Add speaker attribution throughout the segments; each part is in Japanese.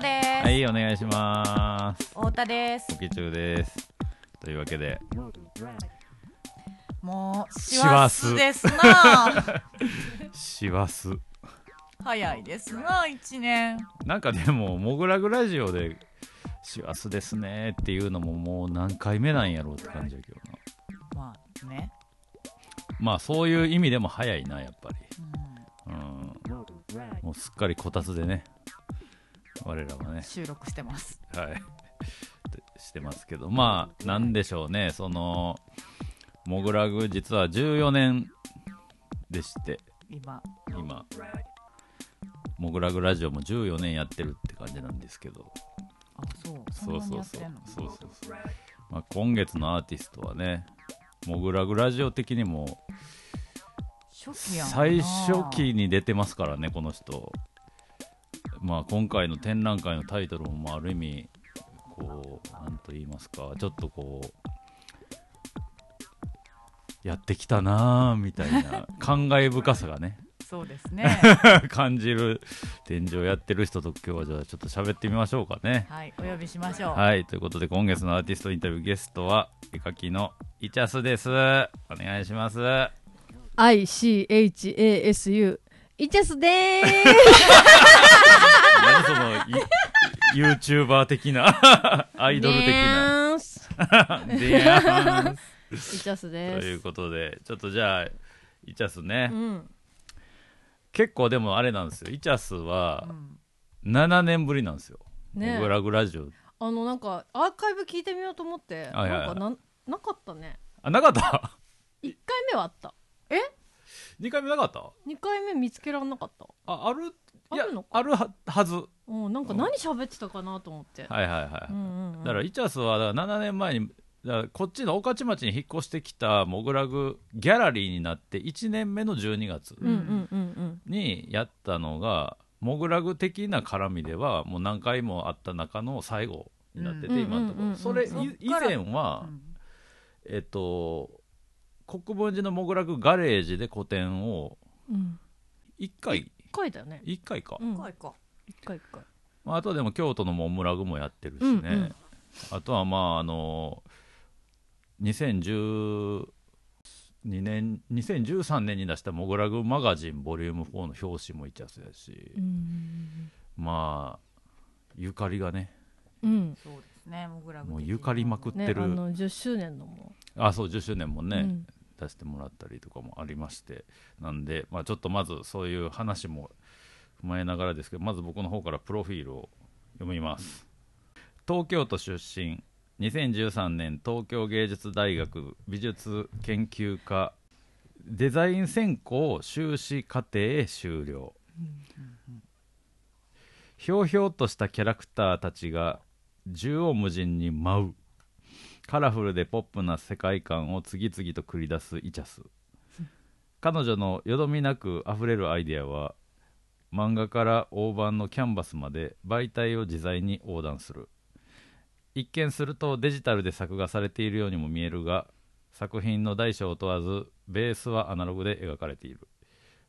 Speaker 1: です。
Speaker 2: はい、お願いします。
Speaker 1: 太田です。
Speaker 2: おき中です。というわけで、
Speaker 1: もう、師
Speaker 2: 師走
Speaker 1: 走ですな。
Speaker 2: 師走。
Speaker 1: 早いですな、一年。
Speaker 2: なんかでも、モグラグラジオで、師走ですねっていうのももう何回目なんやろうって感じやけどな。
Speaker 1: まあね。
Speaker 2: まあ、そういう意味でも早いな、やっぱり。
Speaker 1: うん
Speaker 2: うん。もうすっかりこたつでね、我らはね、
Speaker 1: 収録してます。
Speaker 2: はい。してますけど、まあ、なんでしょうね、その、モグラグ実は14年でして、
Speaker 1: 今。
Speaker 2: 今モグラグラジオも14年やってるって感じなんですけど
Speaker 1: あ、そう。
Speaker 2: そうそうそうそうそうそう、まあ、今月のアーティストはねモグラグラジオ的にも
Speaker 1: 初期やんな。
Speaker 2: 最初期に出てますからねこの人まあ今回の展覧会のタイトルもまあある意味こうなんと言いますかちょっとこうやってきたなあみたいな感慨深さがね
Speaker 1: そうですね。
Speaker 2: 感じる展示をやってる人と今日はじゃあちょっと喋ってみましょうかね。
Speaker 1: はい、お呼びしましょう。
Speaker 2: はい、ということで今月のアーティストインタビューゲストは絵描きのイチャスです。お願いします。
Speaker 3: ICHASU イチャスでー
Speaker 2: 何そのい YouTuber 的な アイドル的な。
Speaker 3: す
Speaker 2: でやん
Speaker 3: イチャス
Speaker 2: と
Speaker 3: です。
Speaker 2: いうことでちょっとじゃあイチャスね、
Speaker 3: うん。
Speaker 2: 結構でもあれなんですよ。イチャスは
Speaker 1: うん。
Speaker 2: 7年ぶりなんですよ。
Speaker 3: ね。
Speaker 2: モグラグラジオ。
Speaker 3: あのなんかアーカイブ聞いてみようと思って。なんかなんなかったね。
Speaker 2: あなかった？
Speaker 3: 1回目はあった。
Speaker 2: 2回目なかった
Speaker 3: ？2回目見つけらんなかった。
Speaker 2: あある
Speaker 3: あるのか
Speaker 2: あるははず。
Speaker 3: うんなんか何喋ってたかなと思って。
Speaker 2: はいはいはい。
Speaker 3: うんうんうん。
Speaker 2: だからイチャスはだから7年前にだこっちの御徒町に引っ越してきたモグラグギャラリーになって1年目の12月
Speaker 3: うんうんうん
Speaker 2: にやったのがモグラグ的な絡みではもう何回もあった中の最後になってて、
Speaker 3: うん
Speaker 2: 今のとこ
Speaker 3: うんうんうん。
Speaker 2: ろそれ以前は、
Speaker 1: うん。
Speaker 2: えっと国分寺のモグラグガレージで個展を
Speaker 3: うん。うん
Speaker 2: 1回
Speaker 3: 1回だよね。
Speaker 2: 1回か、
Speaker 3: うん。
Speaker 1: 怖いか。
Speaker 3: 1回1回。
Speaker 2: まあ、あとはでも京都のモムラグもやってるしね、
Speaker 3: うんうん。
Speaker 2: あとはまああの2012年2013年に出した「モグラグマガジンボリューム4の表紙もイチャスやし、
Speaker 3: うん。
Speaker 2: まあゆかりがね。
Speaker 3: うん。
Speaker 1: そうですね、もぐらぐ
Speaker 2: もうゆかりまくってる、
Speaker 3: ねあの10周年のも。
Speaker 2: あそう10周年もね、
Speaker 3: うん
Speaker 2: 出してもらったりとかもありましてなんで、まあ、ちょっとまずそういう話も踏まえながらですけどまず僕の方からプロフィールを読みます。東京都出身2013年東京芸術大学美術研究科デザイン専攻修士課程へ修了。ひょうひょうとしたキャラクターたちが縦横無尽に舞う。カラフルでポップな世界観を次々と繰り出すイチャス。彼女のよどみなくあふれるアイデアは漫画から大判のキャンバスまで媒体を自在に横断する。一見するとデジタルで作画されているようにも見えるが作品の大小問わずベースはアナログで描かれている。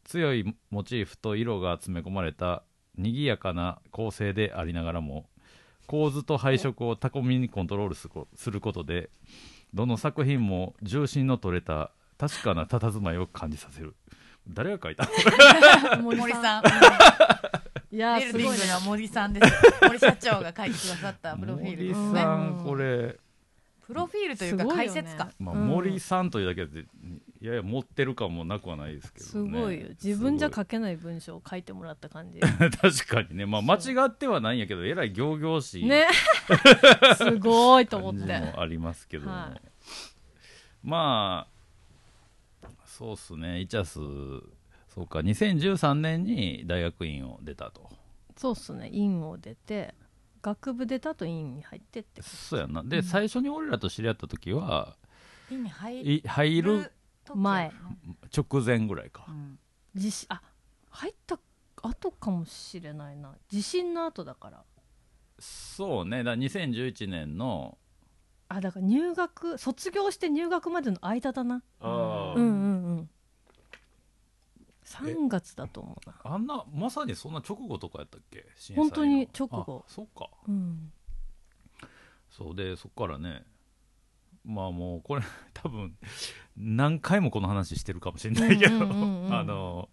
Speaker 2: 強いモチーフと色が詰め込まれた賑やかな構成でありながらも構図と配色を巧みにコントロールすこすることでどの作品も重心の取れた確かな佇まいを感じさせる誰が書いた？
Speaker 3: 森
Speaker 1: 森さん。
Speaker 3: いやすごいね
Speaker 1: 森さんです。森社長が書いてくださった プロフィールね。
Speaker 2: さんこれ、
Speaker 1: プロフィールというか解説か。
Speaker 2: まあ、
Speaker 3: うん
Speaker 2: 森さんというだけでやや持ってる感もなくはないですけどね。
Speaker 3: すごいよ。自分じゃ
Speaker 2: す
Speaker 3: 書けない文章を書いてもらった感じ。
Speaker 2: 確かにね。まあ間違ってはないんやけどえらい仰々しい
Speaker 3: ね。すごいと思って。
Speaker 2: もありますけど。も、
Speaker 3: はい。
Speaker 2: まあそうっすね。イチャスそうか。2013年に大学院を出たと。
Speaker 3: そうっすね。院を出て学部出たと院に入ってって
Speaker 2: そうやな。で、最初に俺らと知り合った時は
Speaker 1: 意味入
Speaker 2: る
Speaker 1: 時
Speaker 3: 前。
Speaker 2: 直前ぐらいか。
Speaker 1: うん。
Speaker 3: 地震あ入った後かもしれないな。地震の後だから。
Speaker 2: そうね。だから2011年の
Speaker 3: あだから入学卒業して入学までの間だな。
Speaker 2: あー。
Speaker 3: うんうんうん。3月だと思うな。
Speaker 2: あんなまさにそんな直後とかやったっけ？震災の
Speaker 3: 本当に直後。
Speaker 2: あそっか。
Speaker 3: うん。
Speaker 2: そうでそっからねまあもうこれ多分何回もこの話してるかもしれないけど、あの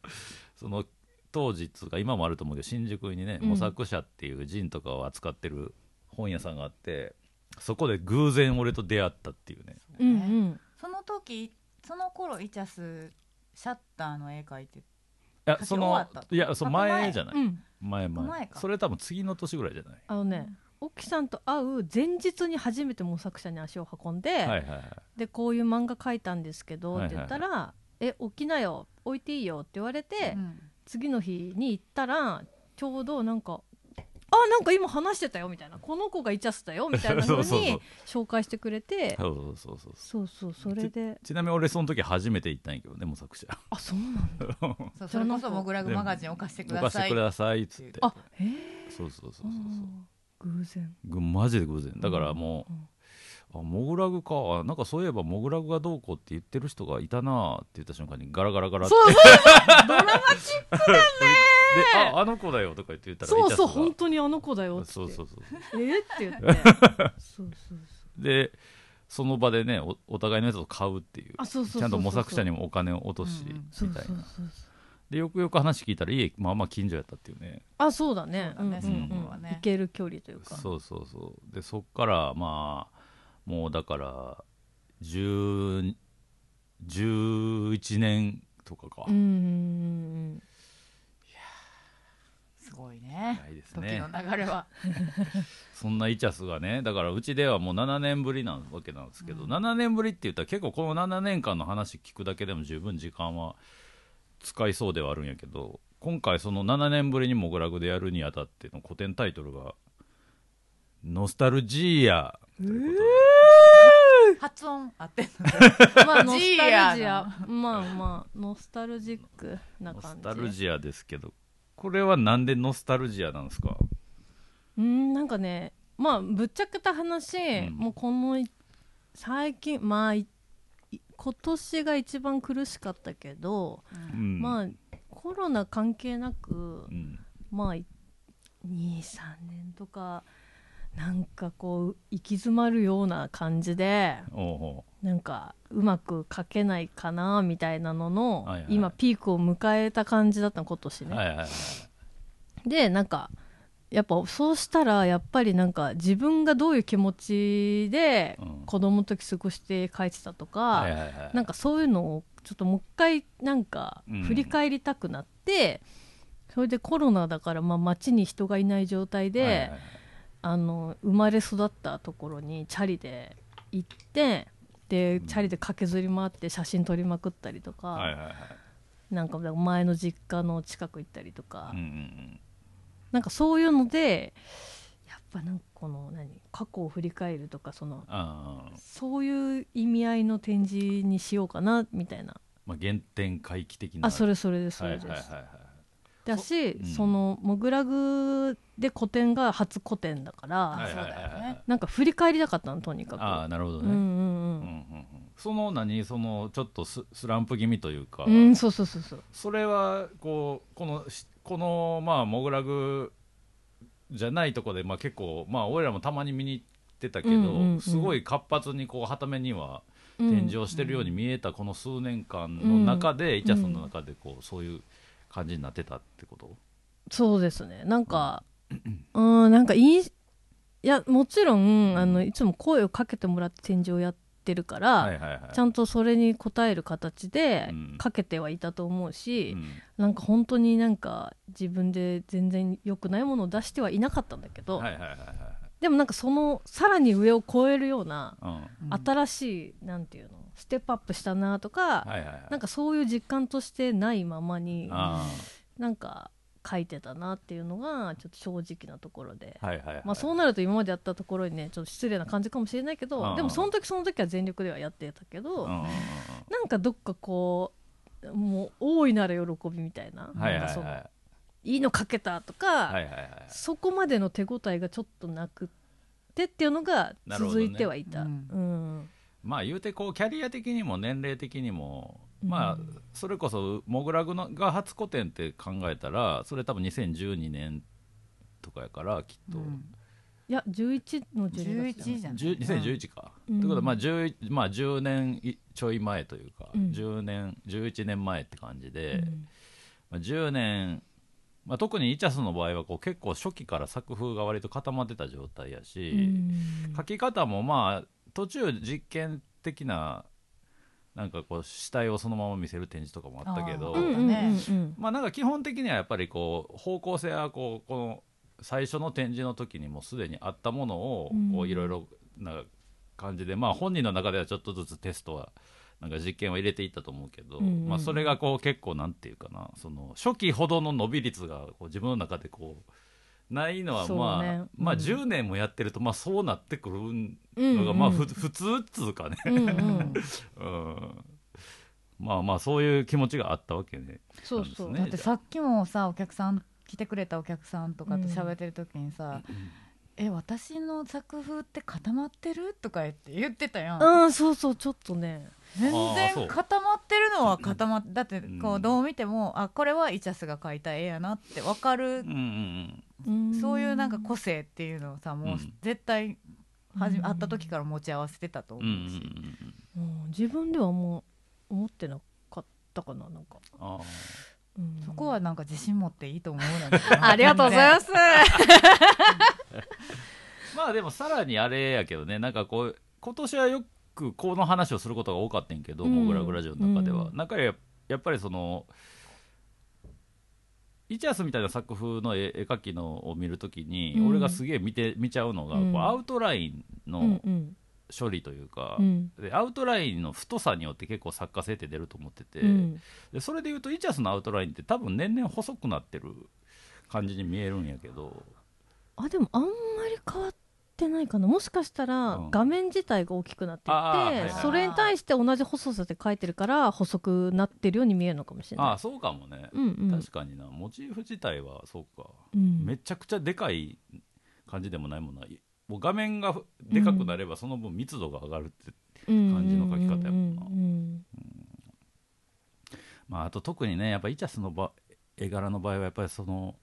Speaker 2: その当時つうか今もあると思うけど新宿にね、
Speaker 3: うん。
Speaker 2: 模索者っていうジンとかを扱ってる本屋さんがあってそこで偶然俺と出会ったっていうね。
Speaker 3: うんうん。
Speaker 1: その時その頃イチャスシャッターの絵描いて
Speaker 2: いや
Speaker 1: 書き
Speaker 2: その
Speaker 1: 終わった
Speaker 2: いやそ
Speaker 1: 前
Speaker 2: 前じゃない、
Speaker 3: うん。
Speaker 2: 前前。
Speaker 1: 前か。
Speaker 2: それ多分次の年ぐらいじゃない、
Speaker 3: あのね沖さんと会う前日に初めて模索者に足を運んで、
Speaker 2: はいはいはい。
Speaker 3: でこういう漫画描いたんですけど、
Speaker 2: はいはい
Speaker 3: って言ったら「え起きなよ置いていいよ」って言われて、
Speaker 1: うん。
Speaker 3: 次の日に行ったらちょうどなんか「あなんか今話してたよ」みたいな「この子がイチャスだよ」みたいな
Speaker 2: そ
Speaker 3: 風
Speaker 2: う
Speaker 3: に紹介してくれて
Speaker 2: そうそうそうそう。
Speaker 3: そうそうそれで。
Speaker 2: ちなみに俺その時初めて行ったんやけどね模索者。
Speaker 3: あそうなんだ。
Speaker 1: そうそれこそモグラグマガジン置かせてください。
Speaker 2: 置かせてくださいっつって。
Speaker 3: あへえ
Speaker 2: そうそうそうそうそう
Speaker 3: 偶然。
Speaker 2: ぐマジで偶然。だからもう、
Speaker 3: うん。
Speaker 2: あモグラグか。あなんかそういえばモグラグがどうこうって言ってる人がいたなって言った瞬間にガラガラガラって。
Speaker 3: そうそうドラマ
Speaker 2: でああの子だよとか言って言ったら
Speaker 3: そうそう本当にあの子だよって。
Speaker 2: そうそうそう
Speaker 3: え？って言って。そうそうそう。
Speaker 2: でその場でねおお互いのやつを買うっていう。
Speaker 3: あそうそうそうそう
Speaker 2: ちゃんと模索者にもお金を落とし
Speaker 1: うんうん。
Speaker 3: そう
Speaker 2: みたいな。
Speaker 3: そうそう
Speaker 2: でよくよく話聞いたら家まあまあ近所やったっていうね。
Speaker 3: あそうだね。
Speaker 1: そう
Speaker 3: 行ける距離というか。
Speaker 2: そうそう。そうでそっからまあもうだから10 11年とかか、
Speaker 3: うんうんうん
Speaker 1: すごいね。
Speaker 2: ないです
Speaker 1: 時
Speaker 2: ね
Speaker 1: の流れは。
Speaker 2: そんなイチャスがね。だからうちではもう7年ぶりなわけなんですけど、7年ぶりって言ったら結構この7年間の話聞くだけでも十分時間は使いそうではあるんやけど今回その7年ぶりにモグラグでやるにあたっての古典タイトルが「ノスタルジーヤ」ということで、
Speaker 1: 発音合ってん
Speaker 3: うん まあノスタ
Speaker 1: ヤ
Speaker 3: ルジア。まあまあノスタルジックな
Speaker 2: ノス
Speaker 3: 感じ
Speaker 2: タルジアですけどこれはなんでノスタルジアなんですか？
Speaker 3: うんなんかねまあぶっちゃけた話、
Speaker 2: うん。
Speaker 3: もうこのい最近まあ今年が一番苦しかったけど、
Speaker 2: うん。
Speaker 3: まあコロナ関係なく、
Speaker 2: うん。
Speaker 3: まあ23年とかなんかこう行き詰まるような感じでなんかうまく書けないかなみたいなのの、
Speaker 2: はいはい
Speaker 3: 今ピークを迎えた感じだったの今年ね、
Speaker 2: うはいはいはい。
Speaker 3: でなんかやっぱそうしたらやっぱりなんか自分がどういう気持ちで
Speaker 2: うん。
Speaker 3: 子供の時過ごして書いてたとか、なんかそういうのをちょっともう一回なんか
Speaker 2: うん。
Speaker 3: 振り返りたくなって、それでコロナだからまあ街に人がいない状態で、あの生まれ育ったところにチャリで行ってでチャリで駆けずり回って写真撮りまくったりとか、なんか前の実家の近く行ったりとか、
Speaker 2: うんうん
Speaker 3: なんかそういうのでやっぱなんかこの何過去を振り返るとかそのそういう意味合いの展示にしようかなみたいな。
Speaker 2: まあ、原点回帰的な。
Speaker 3: あそれそれですそ
Speaker 2: はい
Speaker 3: れです、
Speaker 2: はいはいはい
Speaker 3: だし
Speaker 2: うん。
Speaker 3: そのモグラグで個展が初個展だから、
Speaker 2: はいはいはい
Speaker 1: そうだよ
Speaker 2: はい。
Speaker 1: ね
Speaker 3: なんか振り返りたかったのとにかく。
Speaker 2: ああなるほどね、
Speaker 3: うんうん
Speaker 2: うん。うんうんその何そのちょっとススランプ気味というか、
Speaker 3: うんうんそうそうそうそう。
Speaker 2: それはこうこのしこのまあモグラグじゃないとこで、まあ、結構まあ俺らもたまに見に行ってたけど、
Speaker 3: うんうんうん
Speaker 2: すごい活発にこうはためには
Speaker 3: うん。
Speaker 2: 展示をしてるように見えたこの数年間の中で、イチャさんの中でこうそういう感じになってたってこと、
Speaker 3: そうですね。なんかうん。なんかいいいやもちろんあのいつも声をかけてもらって展示をやってるから、
Speaker 2: はいはいはい。
Speaker 3: ちゃんとそれに応える形で
Speaker 2: うん。
Speaker 3: かけてはいたと思うし、
Speaker 2: うん。
Speaker 3: なんか本当になんか自分で全然良くないものを出してはいなかったんだけど、
Speaker 2: はいはいはいはい
Speaker 3: でもなんかそのさらに上を超えるような新しいなんていうのステップアップしたなとか、
Speaker 2: はいはいはい。
Speaker 3: なんかそういう実感としてないままに
Speaker 2: あ
Speaker 3: なんか書いてたなっていうのがちょっと正直なところで、
Speaker 2: あはいはいはい。
Speaker 3: まあ、そうなると今までやったところにねちょっと失礼な感じかもしれないけど、
Speaker 2: うん。
Speaker 3: でもその時その時は全力ではやってたけど、
Speaker 2: うん
Speaker 3: なんかどっかこうもう大いなる喜びみたいな,、
Speaker 2: うんはいはい。
Speaker 3: なんかその
Speaker 2: はい
Speaker 3: いいの書けたとか、
Speaker 2: はいはいはい
Speaker 3: そこまでの手応えがちょっとなくってっていうのが続いてはいた。
Speaker 1: なるほ
Speaker 3: うん。
Speaker 2: まあ言うてこうキャリア的にも年齢的にもまあそれこそモグラグのが初個展って考えたらそれ多分2012年とかやからきっと、
Speaker 1: うん。
Speaker 3: いや11の12月
Speaker 1: 11じゃん
Speaker 2: 10 2011か、
Speaker 3: うん。
Speaker 2: ということはまあ 10, まあ10年いちょい前というか、
Speaker 3: うん。
Speaker 2: 10年11年前って感じで、
Speaker 3: うん。
Speaker 2: まあ、10年、まあ、特にイチャスの場合はこう結構初期から作風が割と固まってた状態やし、
Speaker 3: うん。
Speaker 2: 書き方もまあ途中実験的ななんかこう死体をそのまま見せる展示とかもあったけど、まあなんか基本的にはやっぱりこう方向性はこうこの最初の展示の時にもすでにあったものをいろいろな感じで、まあ本人の中ではちょっとずつテストはなんか実験を入れていったと思うけど、
Speaker 3: うんうん。
Speaker 2: まあそれがこう結構なんていうかなその初期ほどの伸び率がこう自分の中でこうないのはまあ、
Speaker 3: ね。
Speaker 2: まあ
Speaker 3: うん。
Speaker 2: 10年もやってるとまあそうなってくる
Speaker 3: うん
Speaker 2: のがまあ
Speaker 3: うん
Speaker 2: ふ普通っつうかね、
Speaker 3: うんうん。
Speaker 2: うん、まあまあそういう気持ちがあったわけね。
Speaker 3: そうそう、
Speaker 2: ね。
Speaker 1: だってさっきもさお客さん来てくれたお客さんとかと喋ってる時にさ「え私の作風って固まってる?」とか言って言ってたやん、
Speaker 3: うんそうそうちょっとね。
Speaker 1: 全然固まってるのは固まっだってこ
Speaker 2: う
Speaker 1: うん。どう見ても、あこれはイチャスが描いた絵やなって分かる
Speaker 2: うんうん
Speaker 3: うん
Speaker 1: そういうなんか個性っていうのをさもう
Speaker 2: うん。
Speaker 1: 絶対はじ
Speaker 3: うん。
Speaker 1: 会った時から持ち合わせてたと
Speaker 2: うんうんうん
Speaker 1: 思うし、
Speaker 3: うん。自分ではもう思ってなかったかななんか、
Speaker 2: あ
Speaker 3: うん
Speaker 1: そこはなんか自信持っていいと思うんだけど
Speaker 3: ありがとうございます。
Speaker 2: ー まあでもさらにあれやけどねなんかこう今年はよくこの話をすることが多かったんやけど、
Speaker 3: うん。
Speaker 2: モグラグラジオの中では、
Speaker 3: うん。
Speaker 2: なんかややっぱりそのイチャスみたいな作風の絵絵描きのを見るときに、
Speaker 3: うん。
Speaker 2: 俺がすげえ見て見ちゃうのが、
Speaker 3: うん。
Speaker 2: こうアウトライン
Speaker 3: うん
Speaker 2: の
Speaker 3: うん
Speaker 2: 処理というか、
Speaker 3: うん。
Speaker 2: でアウトラインの太さによって結構作家性って出ると思ってて、
Speaker 3: うん。
Speaker 2: でそれでいうとイチャスのアウトラインって多分年々細くなってる感じに見えるんやけど。
Speaker 3: あでもあんまり変わってないかな。もしかしたら
Speaker 2: うん。
Speaker 3: 画面自体が大きくなっていて、
Speaker 2: はいはい
Speaker 3: それに対して同じ細さで描いてるから細くなってるように見えるのかもしれない。
Speaker 2: ああそうかもね、
Speaker 3: うんうん。
Speaker 2: 確かにな。モチーフ自体はそうか、
Speaker 3: うん。
Speaker 2: めちゃくちゃでかい感じでもないもんな。いもう画面がでかくなればその分密度が上がるって、感じの描き方やもんな。まあ、あと特にねやっぱイチャスの場絵柄の場合はやっぱりその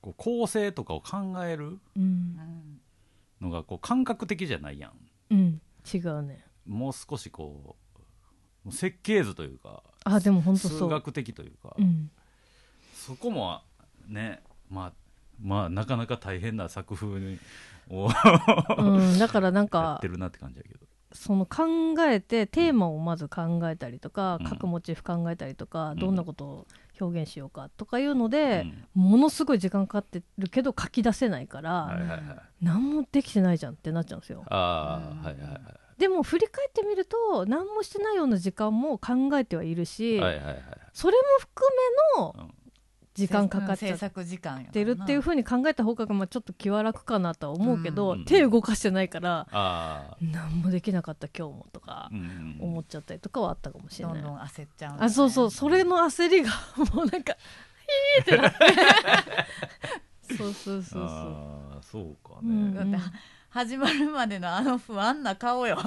Speaker 2: こう構成とかを考えるのがこう感覚的じゃないやん。
Speaker 3: うん違うね。
Speaker 2: もう少しこうもう設計図というか
Speaker 3: あでも本当そう。
Speaker 2: 数学的というか、
Speaker 3: うん。
Speaker 2: そこもねまあまあなかなか大変な作風にを
Speaker 3: うん、だからなん
Speaker 2: や
Speaker 3: か
Speaker 2: ってるなって感じやけど。
Speaker 3: その考えてテーマをまず考えたりとか、
Speaker 2: うん。
Speaker 3: 各モチーフ考えたりとか、
Speaker 2: ん。
Speaker 3: どんなことを表現しようかとかいうので、
Speaker 2: うん。
Speaker 3: ものすごい時間かかってるけど書き出せないから、
Speaker 2: はいはいはい。
Speaker 3: 何もできてないじゃんってなっちゃうんですよ。
Speaker 2: あはいはいはい。
Speaker 3: でも振り返ってみると何もしてないような時間も考えてはいるし、
Speaker 2: はいはいはい。
Speaker 3: それも含めの
Speaker 2: うん
Speaker 3: 時間かかっちゃってるっていうふうに考えた方がまあちょっと気は楽かなとは思うけど、
Speaker 2: うん
Speaker 3: 手動かしてないから何もできなかった今日もとか
Speaker 2: うんうん
Speaker 3: 思っちゃったりとかはあったかもしれない。
Speaker 1: どんどん焦っちゃうね
Speaker 3: あそうそうそれの焦りがもうなんかヒーってなってそうそうそうそう
Speaker 2: そうか
Speaker 3: うん
Speaker 2: ね、
Speaker 1: だって始まるまでのあの不安な顔よ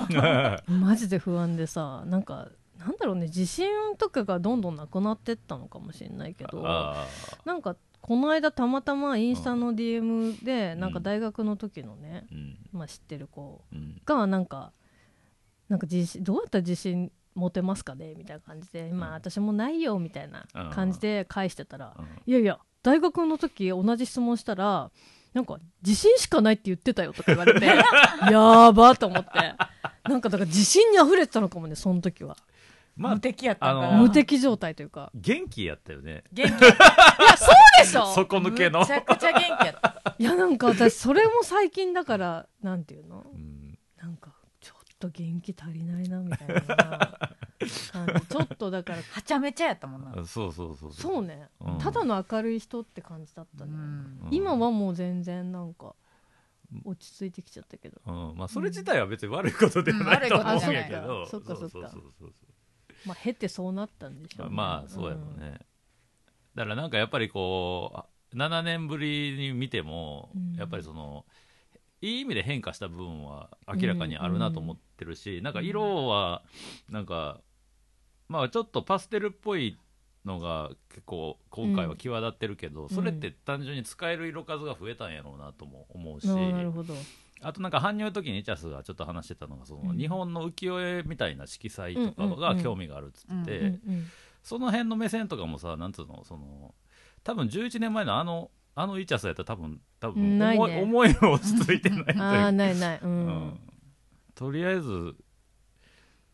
Speaker 3: マジで不安でさなんかなんだろうね自信とかがどんどんなくなってったのかもしれないけど
Speaker 2: あ
Speaker 3: なんかこの間たまたまインスタの DM で
Speaker 2: ん
Speaker 3: なんか大学の時のね、
Speaker 2: ーうん。
Speaker 3: まあ、知ってる子
Speaker 2: うん。
Speaker 3: がなんかなんか自信どうやったら自信持てますかねみたいな感じで、まあ私もないよみたいな感じで返してたら、
Speaker 2: うん。
Speaker 3: いやいや大学の時同じ質問したらなんか自信しかないって言ってたよとか言われて やーばと思って。なんかだから自信に溢れてたのかもねその時は
Speaker 2: まあ
Speaker 1: 無敵やったんか
Speaker 2: あ
Speaker 1: な
Speaker 2: の
Speaker 3: 無敵状態というか。
Speaker 2: 元気やったよね。
Speaker 1: 元気。やった
Speaker 3: でしょ。
Speaker 2: 底抜けの。
Speaker 1: むちゃくちゃ元気やった。
Speaker 3: いやなんか私それも最近だからなんていうの？
Speaker 2: うん。
Speaker 3: なんかちょっと元気足りないなみたいな感じ。ちょっとだから。
Speaker 1: はちゃめちゃやったもんな。
Speaker 2: あそうそうそう
Speaker 3: そう。ね、
Speaker 2: うん。
Speaker 3: ただの明るい人って感じだったね、
Speaker 1: うん。
Speaker 2: うん。
Speaker 3: 今はもう全然なんか落ち着いてきちゃったけど。
Speaker 2: うん。まあそれ自体は別に悪いことではない
Speaker 1: うん
Speaker 2: と思うん
Speaker 3: 悪いことじゃない
Speaker 2: やけど
Speaker 3: そっか。そっか
Speaker 2: うそうそう
Speaker 3: まあ経てそうなったんでしょうね。
Speaker 2: まあそうやろうね、だからなんかやっぱりこうあ7年ぶりに見ても、
Speaker 3: うん。
Speaker 2: やっぱりそのいい意味で変化した部分は明らかにあるなと思ってるし、なんか色はなんかまあちょっとパステルっぽいのが結構今回は際立ってるけど、
Speaker 3: ん。
Speaker 2: それって単純に使える色数が増えたんやろうなとも思うし、
Speaker 3: あーなるほど
Speaker 2: あとなんか搬入の時にイチャスがちょっと話してたのがその、
Speaker 3: うん。
Speaker 2: 日本の浮世絵みたいな色彩とかが興味があるっつってその辺の目線とかもさなんつうのその多分11年前のあのあのイチャスやったら多分多分思い,、
Speaker 3: ね。
Speaker 2: 思いも落ち着いてないという
Speaker 3: ああ
Speaker 2: か、
Speaker 3: ないない。うん、
Speaker 2: うん。とりあえず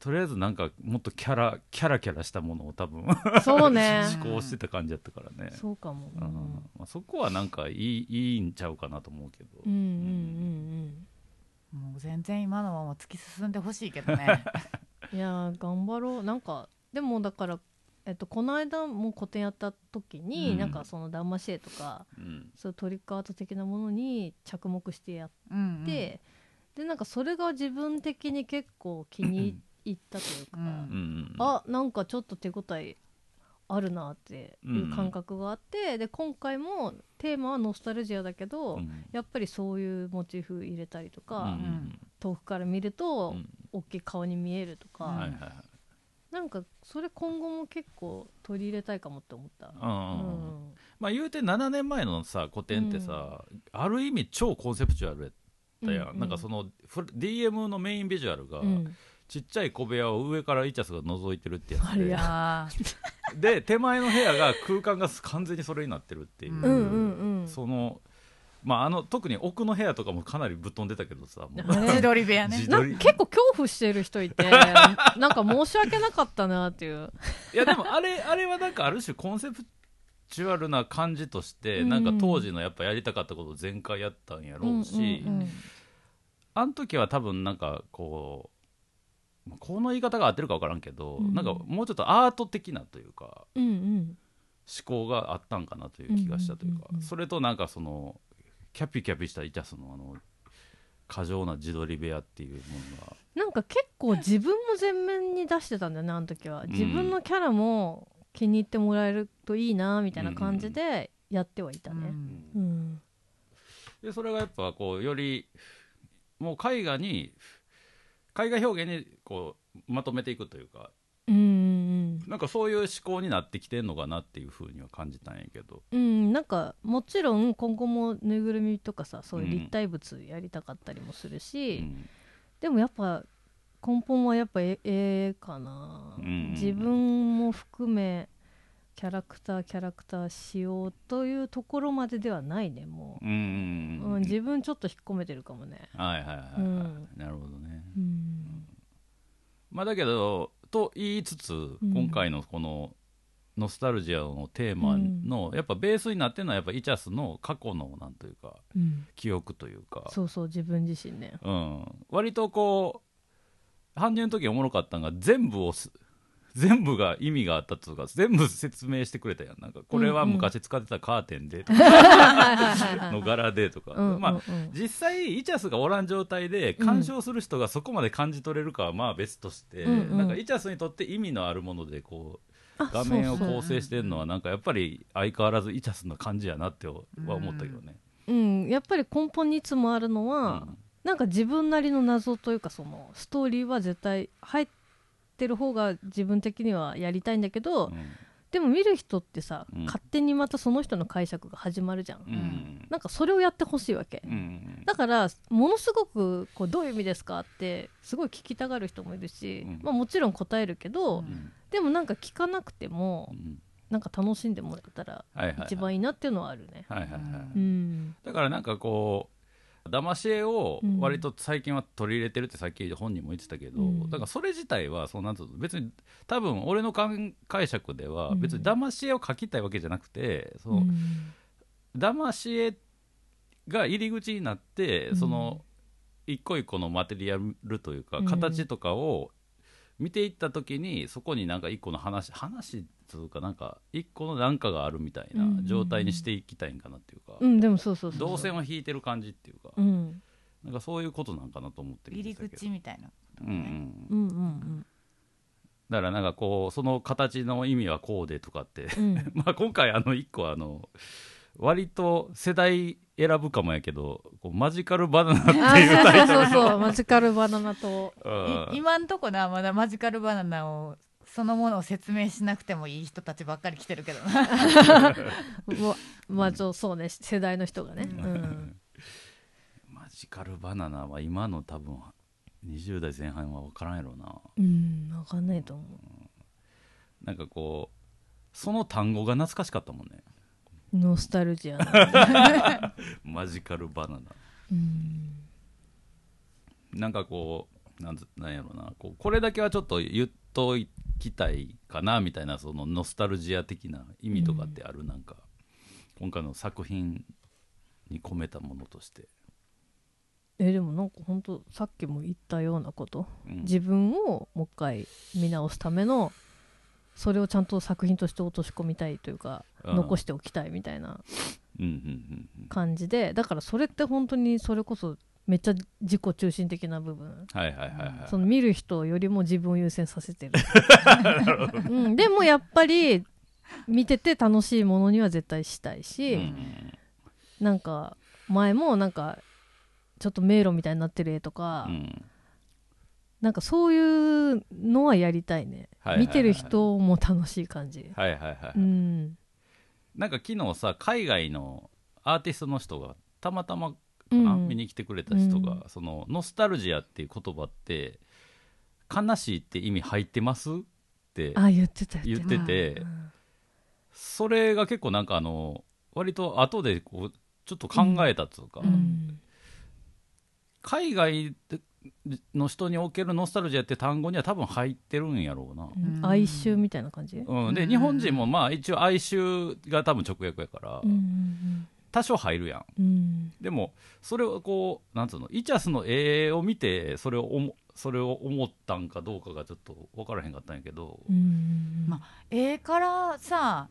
Speaker 2: とりあえずなんかもっとキャラキャラキャラしたものを多分
Speaker 3: そうね。
Speaker 2: 思考してた感じやったからね、
Speaker 3: そうかも、
Speaker 2: う
Speaker 3: うん。ん
Speaker 2: まあ、そこはなんかいいいいんちゃうかなと思うけど、
Speaker 3: うんうん
Speaker 1: もう全然今のまま突き進んでほしいけどね。
Speaker 3: う んいやー頑張ろう。なんかでもだからえっと、この間も個展やった時に、
Speaker 2: うん。
Speaker 3: なんかそのダンマシエとか
Speaker 2: うん。
Speaker 3: そういうトリックアート的なものに着目してやっ
Speaker 1: うんうん。
Speaker 3: て、でなんかそれが自分的に結構気に入ったというか、
Speaker 1: うん。
Speaker 2: うんうん
Speaker 3: あなんかちょっと手応えあるなっていう感覚があって、で今回もテーマはノスタルジアだけど、
Speaker 2: うん。
Speaker 3: やっぱりそういうモチーフ入れたりとか、
Speaker 2: うん
Speaker 3: 遠くから見る
Speaker 2: う
Speaker 3: と
Speaker 2: ん。
Speaker 3: 大きい顔に見えるとか、
Speaker 1: うん
Speaker 2: はいはいはい。
Speaker 3: なんかそれ今後も結構取り入れたいかもって思った。
Speaker 2: うんうんうん。
Speaker 3: うん。
Speaker 2: まあ言うて7年前のさ古典ってさ、ある意味超コンセプチュアルやったやん、
Speaker 3: うん
Speaker 2: なんかその DM のメインビジュアルが、
Speaker 3: うん
Speaker 2: ちっちゃい小部屋を上からイチャスが覗いてるってやつで。
Speaker 3: あれや
Speaker 1: あ
Speaker 2: で手前の部屋が空間が完全にそれになってるっていう、
Speaker 1: うん
Speaker 3: うんうん。うん
Speaker 2: そのまああの特に奥の部屋とかもかなりぶっ飛んでたけどさ
Speaker 1: 自
Speaker 3: れ？
Speaker 1: 撮り部屋ね。
Speaker 3: 結構恐怖してる人いて なんか申し訳なかったなっていう。
Speaker 2: いやでもあれあれはなんかある種コンセプチュアルな感じとして、
Speaker 3: うん
Speaker 2: なんか当時のやっぱやりたかったことを全開やったんやろうし、
Speaker 3: うんうん
Speaker 2: あの時は多分なんかこうまあこの言い方が合ってるか分からんけど、
Speaker 3: うん。
Speaker 2: なんかもうちょっとアート的なというか
Speaker 3: うんうん。
Speaker 2: 思考があったんかなという気がしたというか、
Speaker 3: うんうんうんうん
Speaker 2: それとなんかそのキャピキャピしたイチャスのあの過剰な自撮り部屋っていうものが。
Speaker 3: なんか結構自分も前面に出してたんだよねあの時は。自分のキャラも気に入ってもらえるといいなみたいな感じでやってはいたね。うん。
Speaker 2: でそれがやっぱこうよりもう絵画に絵画表現にこうまとめていくというか
Speaker 3: うんうん
Speaker 2: なんかそういう思考になってきてんのかなっていうふうには感じたんやけど。
Speaker 3: うんなんかもちろん今後もぬいぐるみとかさそういう立体物やりたかったりもする
Speaker 2: う
Speaker 3: し、
Speaker 2: ん。
Speaker 3: でもやっぱ根本はやっぱ絵絵かな、
Speaker 2: うん。
Speaker 3: 自分も含めキャラクターキャラクターしようというところまでではないねも
Speaker 2: う。んうん
Speaker 3: う、うん、自分ちょっと引っ込めてるかもね。
Speaker 2: はいはいはい、はい。
Speaker 3: うん。
Speaker 2: なるほどね。
Speaker 3: うん。
Speaker 2: まあだけどと言いつつ、
Speaker 3: ん。
Speaker 2: 今回のこのノスタルジアのテーマの、やっぱベースになってるのはやっぱイチャスの過去のなんというか
Speaker 3: うん。
Speaker 2: 記憶というか。
Speaker 3: そうそう自分自身ね。
Speaker 2: うん、割とこう搬入の時おもろかったのが全部をす全部が意味があったとか全部説明してくれたやん。なんかこれは昔使ってたカーテンでとか、の柄でとか、
Speaker 3: うん
Speaker 2: まあ実際イチャスがおらん状態で鑑賞する人がそこまで感じ取れるかはまあ別として、
Speaker 3: うんうん。
Speaker 2: なんかイチャスにとって意味のあるものでこう
Speaker 3: あ
Speaker 2: 画面を構成してるのはなんかやっぱり相変わらずイチャスの感じやなっては思ったけどね。
Speaker 3: うん、やっぱり根本にいつもあるのは、
Speaker 2: うん。
Speaker 3: なんか自分なりの謎というかそのストーリーは絶対入ってる方が自分的にはやりたいんだけど、でも見る人ってさ、
Speaker 2: うん。
Speaker 3: 勝手にまたその人の解釈が始まるじゃん、
Speaker 2: うん。うん
Speaker 3: なんかそれをやってほしいわけ、
Speaker 2: うん
Speaker 3: だからものすごくこうどういう意味ですかってすごい聞きたがる人もいるし、
Speaker 2: うん。
Speaker 3: まあ、もちろん答えるけど、
Speaker 2: うん。
Speaker 3: でもなんか聞かなくても
Speaker 2: うん。
Speaker 3: なんか楽しんでもらえたら一番いいなっていうのはあるね。
Speaker 2: だからなんかこう騙し絵を
Speaker 3: うん。
Speaker 2: 割と最近は取り入れてるってさっき本人も言ってたけど、
Speaker 3: うん。
Speaker 2: だからそれ自体はそうなんつうの別に多分俺の感解釈では
Speaker 3: うん。
Speaker 2: 別に騙し絵を描きたいわけじゃなくて、その
Speaker 3: うん。
Speaker 2: 騙し絵が入り口になって、
Speaker 3: うん。
Speaker 2: その一個一個のマテリアルというか
Speaker 3: うん。
Speaker 2: 形とかを見ていった時にそこになんか一個の話話というかなんか一個の何かがあるみたいな状態にしていきたいんかなっていうか、
Speaker 3: うん、でもそうそうそう
Speaker 2: 動線を引いてる感じっていうか、
Speaker 3: うん。
Speaker 2: なんかそういうことなんかなと思って見
Speaker 1: 入り口みたいな
Speaker 2: うんうん、
Speaker 3: うんうん。
Speaker 2: だからなんかこうその形の意味はこうでとかって。
Speaker 3: うん。う ん
Speaker 2: まあ今回あの一個あの割と世代選ぶかもやけどこうマジカルバナナっていう
Speaker 3: あ
Speaker 2: タイトル
Speaker 3: そうそうそう。マジカルバナナと。
Speaker 2: うん。
Speaker 1: い今んとこなまだマジカルバナナをそのものを説明しなくてもいい人たちばっかり来てるけどな。
Speaker 3: ま まあそうそうね世代の人がね、
Speaker 1: う
Speaker 3: うん。
Speaker 2: マジカルバナナは今の多分20代前半は分からんやろうな。
Speaker 3: うん、分かんないと思
Speaker 2: なんかこうその単語が懐かしかったもんね。
Speaker 3: うノスタルジアな
Speaker 2: マジカルバナナ。
Speaker 3: うん。
Speaker 2: なんかこうなんずなんやろうな。こうこれだけはちょっと言っときたいかなみたいなそのノスタルジア的な意味とかってある、なんか今回の作品に込めたものとして、
Speaker 3: えでもなんか本当さっきも言ったようなこと。
Speaker 2: うん。
Speaker 3: 自分をもう一回見直すためのそれをちゃんと作品として落とし込みたいというか
Speaker 2: うん。
Speaker 3: 残しておきたいみたいな
Speaker 2: うんうんうんうん。
Speaker 3: 感じでだからそれって本当にそれこそめっちゃ自己中心的な部分。
Speaker 2: はいはいはいはい。
Speaker 3: その見る人よりも自分を優先させてる、うん、でもやっぱり見てて楽しいものには絶対したいし、
Speaker 2: うん。
Speaker 3: なんか前もなんかちょっと迷路みたいになってる絵とか、
Speaker 2: うん。
Speaker 3: なんかそういうのはやりたいね、見てる人も楽しい感じ、
Speaker 2: はいはいはい、
Speaker 3: うん。
Speaker 2: なんか昨日さ海外のアーティストの人がたまたまかな、
Speaker 3: うん。
Speaker 2: 見に来てくれた人が、
Speaker 3: うん。
Speaker 2: そのノスタルジアっていう言葉って悲しいって意味入ってますって
Speaker 3: あ言ってた
Speaker 2: 言
Speaker 3: 言って
Speaker 2: ってて、
Speaker 3: うん
Speaker 2: それが結構なんかあの割と後でこうちょっと考えたっつうか、海外の人におけるノスタルジアって単語には多分入ってるんやろうな、
Speaker 3: うん。哀愁みたいな感じ、
Speaker 2: うん、で
Speaker 1: うん。
Speaker 2: 日本人もまあ一応哀愁が多分直訳やから、
Speaker 3: うんうん
Speaker 2: 多少入るやん。
Speaker 3: うん。
Speaker 2: でもそれをこうなんつうのイチャスの絵を見てそれを思それを思ったんかどうかがちょっと分からへんかったんやけど、
Speaker 3: うん。うん
Speaker 1: ま絵からさ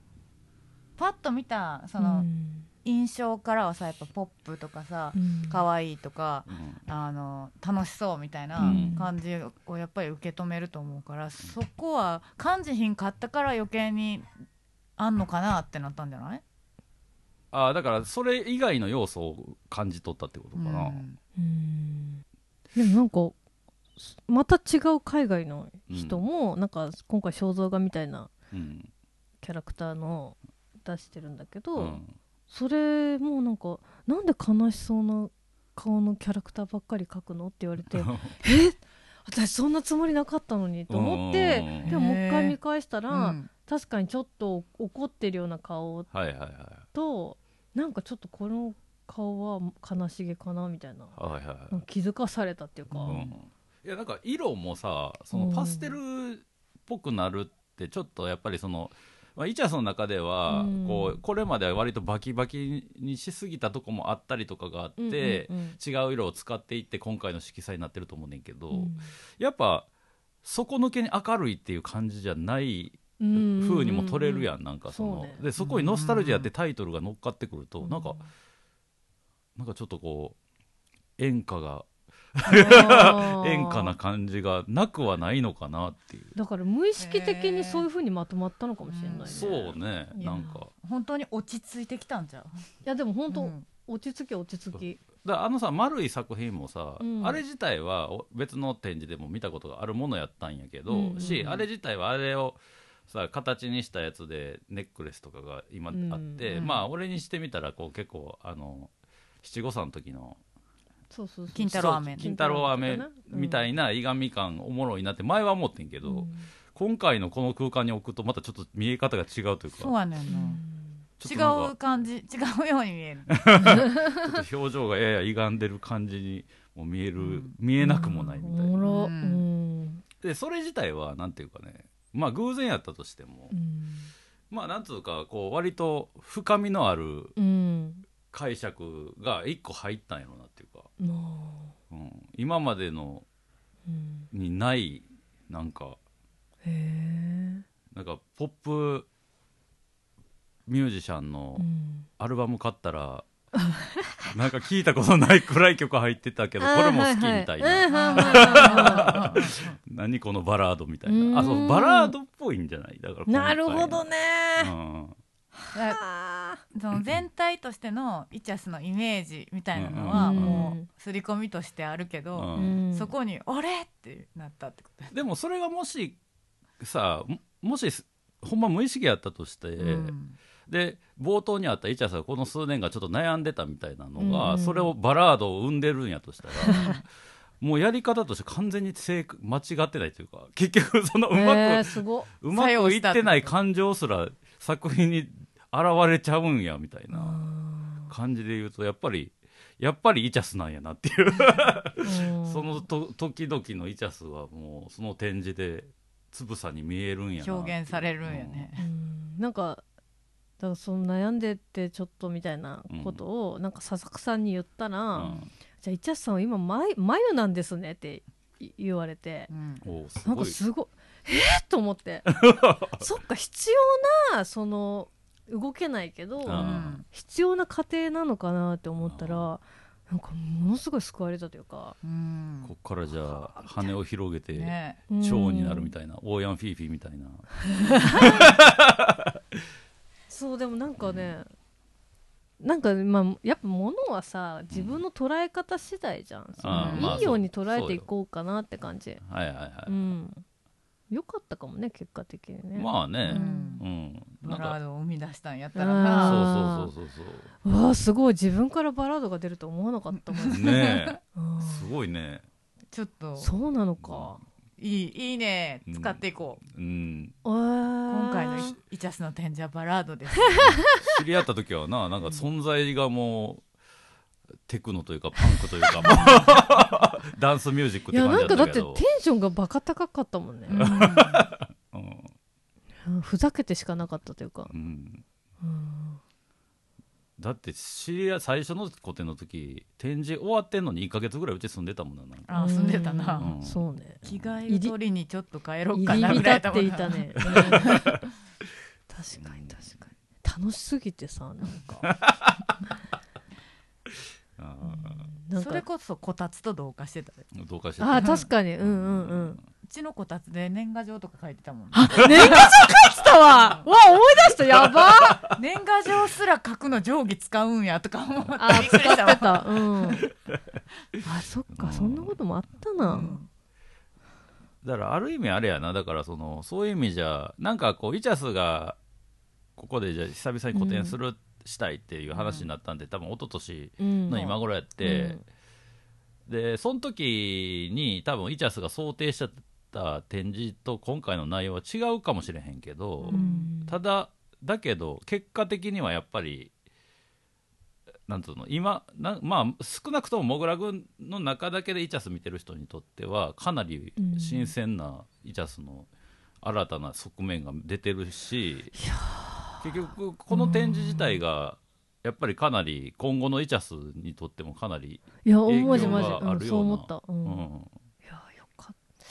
Speaker 1: パッと見たその
Speaker 3: うん。
Speaker 1: 印象からはさやっぱポップとかさ
Speaker 3: うん。
Speaker 1: 可愛いとか
Speaker 2: うん。
Speaker 1: あの楽しそうみたいな
Speaker 2: うん。
Speaker 1: 感じをやっぱり受け止めると思うから、そこは感じひんかったから余計にあんのかなってなったんじゃない？
Speaker 2: ああだからそれ以外の要素を感じ取ったってことかな、
Speaker 1: うん。
Speaker 3: うん。でもなんかまた違う海外の人も、なんか今回肖像画みたいな
Speaker 2: うん。
Speaker 3: キャラクターの出してるんだけど、
Speaker 2: うん。
Speaker 3: それもなんかなんで悲しそうな顔のキャラクターばっかり描くのって言われて え私そんなつもりなかったのにと思って
Speaker 2: うん。
Speaker 3: でももう一回見返したら、
Speaker 1: うん。
Speaker 3: 確かにちょっと怒ってるような顔
Speaker 2: はいはいはい。
Speaker 3: となんかちょっとこの顔は悲しげかなみたいな。
Speaker 2: はいはい
Speaker 3: 気づかされたっていうか、
Speaker 2: うん。いやなんか色もさそのパステルっぽくなるってちょっとやっぱりその、まあ、イチャスの中では
Speaker 3: うん。
Speaker 2: こうこれまでは割とバキバキにしすぎたとこもあったりとかがあって、
Speaker 3: うんうんうん。
Speaker 2: 違う色を使っていって今回の色彩になってると思うねんけど、
Speaker 3: うん。
Speaker 2: やっぱ底抜けに明るいっていう感じじゃない
Speaker 3: うん
Speaker 2: 風にも取れるやん、なんかその。
Speaker 3: そうね。
Speaker 2: でそこに「ノスタルジア」ってタイトルが乗っかってくると、
Speaker 3: うん
Speaker 2: なんかなんかちょっとこう演歌が 演歌な感じがなくはないのかなっていう。
Speaker 3: だから無意識的にそういう風にまとまったのかもしれないね、
Speaker 2: そうねなんか。
Speaker 1: 本当に落ち着いてきたんじゃう
Speaker 3: いやでも本当、
Speaker 1: うん。
Speaker 3: 落ち着き落ち着き。
Speaker 2: だからあのさ丸い作品もさ、
Speaker 3: うん。
Speaker 2: あれ自体はお別の展示でも見たことがあるものやったんやけど、
Speaker 3: うんうんうん。
Speaker 2: しあれ自体はあれをさ形にしたやつでネックレスとかが今
Speaker 3: うん
Speaker 2: あって、
Speaker 1: うん
Speaker 2: まあ俺にしてみたらこう結構あの七五三の時の
Speaker 3: そうそうそう。
Speaker 1: 金太郎飴
Speaker 2: 金太郎飴みたい
Speaker 3: な、
Speaker 2: ないがみ感おもろいなって前は思ってんけど、
Speaker 3: うん。
Speaker 2: 今回のこの空間に置くとまたちょっと見え方が違うというか
Speaker 1: そうやねんな、
Speaker 2: ちょっとなんか
Speaker 1: 違う感じ違うように見える。
Speaker 2: ちょっと表情がやや歪んでる感じにも見える、
Speaker 1: うん。
Speaker 2: 見えなくもないみたいな、
Speaker 3: おもろ、
Speaker 1: う
Speaker 3: うんん。
Speaker 2: でそれ自体はなんていうかねまあ偶然やったとしても、
Speaker 3: うん。
Speaker 2: まあなんつうかこう割と深みのある
Speaker 3: うん。
Speaker 2: 解釈が一個入ったんやろうなっていうか、
Speaker 3: も
Speaker 2: うん、今までの
Speaker 3: ううん。
Speaker 2: にないなんか
Speaker 3: へえ
Speaker 2: なんかポップミュージシャンの
Speaker 3: うん。
Speaker 2: アルバム買ったら、なんか聞いたことない暗い曲入ってたけどこれも好きみたいな、
Speaker 3: な
Speaker 2: 何このバラードみたい
Speaker 3: うん。
Speaker 2: なあそうバラードっぽいんじゃない？だから
Speaker 3: なるほどね。
Speaker 1: その全体としてのイチャスのイメージみたいなのは
Speaker 3: うん。
Speaker 1: もう刷り込みとしてあるけど、
Speaker 2: うん。
Speaker 3: うん。
Speaker 1: そこに「あれ?」ってなったってこと？や
Speaker 2: でもそれがもしさももしほんま無意識やったとして、
Speaker 1: うん
Speaker 2: で冒頭にあったイチャさんがこの数年間ちょっと悩んでたみたいなのが、
Speaker 3: うん
Speaker 2: それをバラードを生んでるんやとしたら もうやり方として完全に正確間違ってないというか結局そのうまく、
Speaker 3: えー、すご
Speaker 2: うまくいってない感情すら作品に現れちゃうんやみたいな感じで言うとやっぱりやっぱりイチャスなんやなっていう。
Speaker 3: うん。
Speaker 2: そのと時々のイチャスはもうその展示でつぶさに見えるんやな
Speaker 1: 表現されるんやね、
Speaker 3: うん。なんかだからその悩んでってちょっとみたいなことをなんか佐々木さんに言ったら、
Speaker 2: うん。
Speaker 3: じゃあイチャスさんは今眉眉なんですねってい言われて。
Speaker 1: うん。
Speaker 3: なん
Speaker 2: おうすごい。
Speaker 3: かすごい。えー、と思って。そっか必要なその動けないけど、
Speaker 2: うん。
Speaker 3: 必要な過程なのかなって思ったら、なんかものすごい救われたというか、
Speaker 1: うん。
Speaker 2: こっからじゃあ羽を広げて
Speaker 1: ね。
Speaker 2: 蝶になるみ
Speaker 3: たい
Speaker 2: たいな、オーヤンフィーフィーみたいな
Speaker 3: そうでもなんかね、なんかまあやっぱ物はさ自分の捉え方次第じゃん、その
Speaker 2: あーまあ
Speaker 3: いいように捉えていこうかなって感じ。
Speaker 2: はいはいはい、
Speaker 3: うん。よかったかもね結果的にね。
Speaker 2: まあね。
Speaker 3: う
Speaker 2: うん。
Speaker 1: バラードを生み出したんやったら
Speaker 3: あ
Speaker 1: な
Speaker 3: ー
Speaker 2: そうそうそうそう
Speaker 3: わあすごい。自分からバラードが出ると思わなかったもん。
Speaker 2: そうねすごいね。
Speaker 1: ちょっと。
Speaker 3: そうなのか、
Speaker 1: いいいいね使っていこう、
Speaker 2: うん。
Speaker 3: 今
Speaker 1: 今回のイイチャスの展示はバラードです。
Speaker 2: 知り合った時はななんか存在がもうテクノというかパンクというか ダンスミュージックって感
Speaker 3: いやなんかだってテ
Speaker 2: じだったけど
Speaker 3: ンションがバカ高かったもんね、
Speaker 1: うん。
Speaker 3: ふざけてしかなかったというか、
Speaker 2: うん。
Speaker 3: うん
Speaker 2: だって知り合い最初の個展の時展示終わってんのに1か月ぐらいうち住んでたもんななんか。
Speaker 1: あ住んでたな、
Speaker 2: うん。
Speaker 3: そうね。
Speaker 1: 着替え取りにちょっと帰ろうかなぐらい
Speaker 3: 浸っていたね、う ん確かに確かに。楽しすぎてさなんか。
Speaker 2: あ
Speaker 3: なんか。
Speaker 1: それこそこたつと同化してたで。
Speaker 2: ーどうかして
Speaker 3: あー確かに。うんうんうん。
Speaker 1: うちのこたつで年賀状とか書いてたもん、
Speaker 3: あ年賀状書いてたわ。わ思い出した。やば。
Speaker 1: 年賀状すら書くの定規使うんやとか思って。
Speaker 3: あ使ってた。うん。あそっか。そんなこともあったな、
Speaker 1: うん。
Speaker 2: だからある意味あれやな。だからそのそういう意味じゃなんかこうイチャスがここでじゃあ久々に個展する、したいっていう話になったんで多分一昨年
Speaker 3: うん。
Speaker 2: の今頃やって、でその時に多分イチャスが想定してた展示と今回の内容は違うかもしれへんけど、
Speaker 3: うん。
Speaker 2: ただだけど結果的にはやっぱりなんつうの今なまあ少なくともモグラ軍の中だけでイチャス見てる人にとってはかなり新鮮なイチャスの新たな側面が出てるし結局この展示自体がやっぱりかなり今後のイチャスにとってもかなり影響があ
Speaker 3: うん、
Speaker 2: るような
Speaker 3: そう思った、うん
Speaker 2: うん
Speaker 3: いやよかった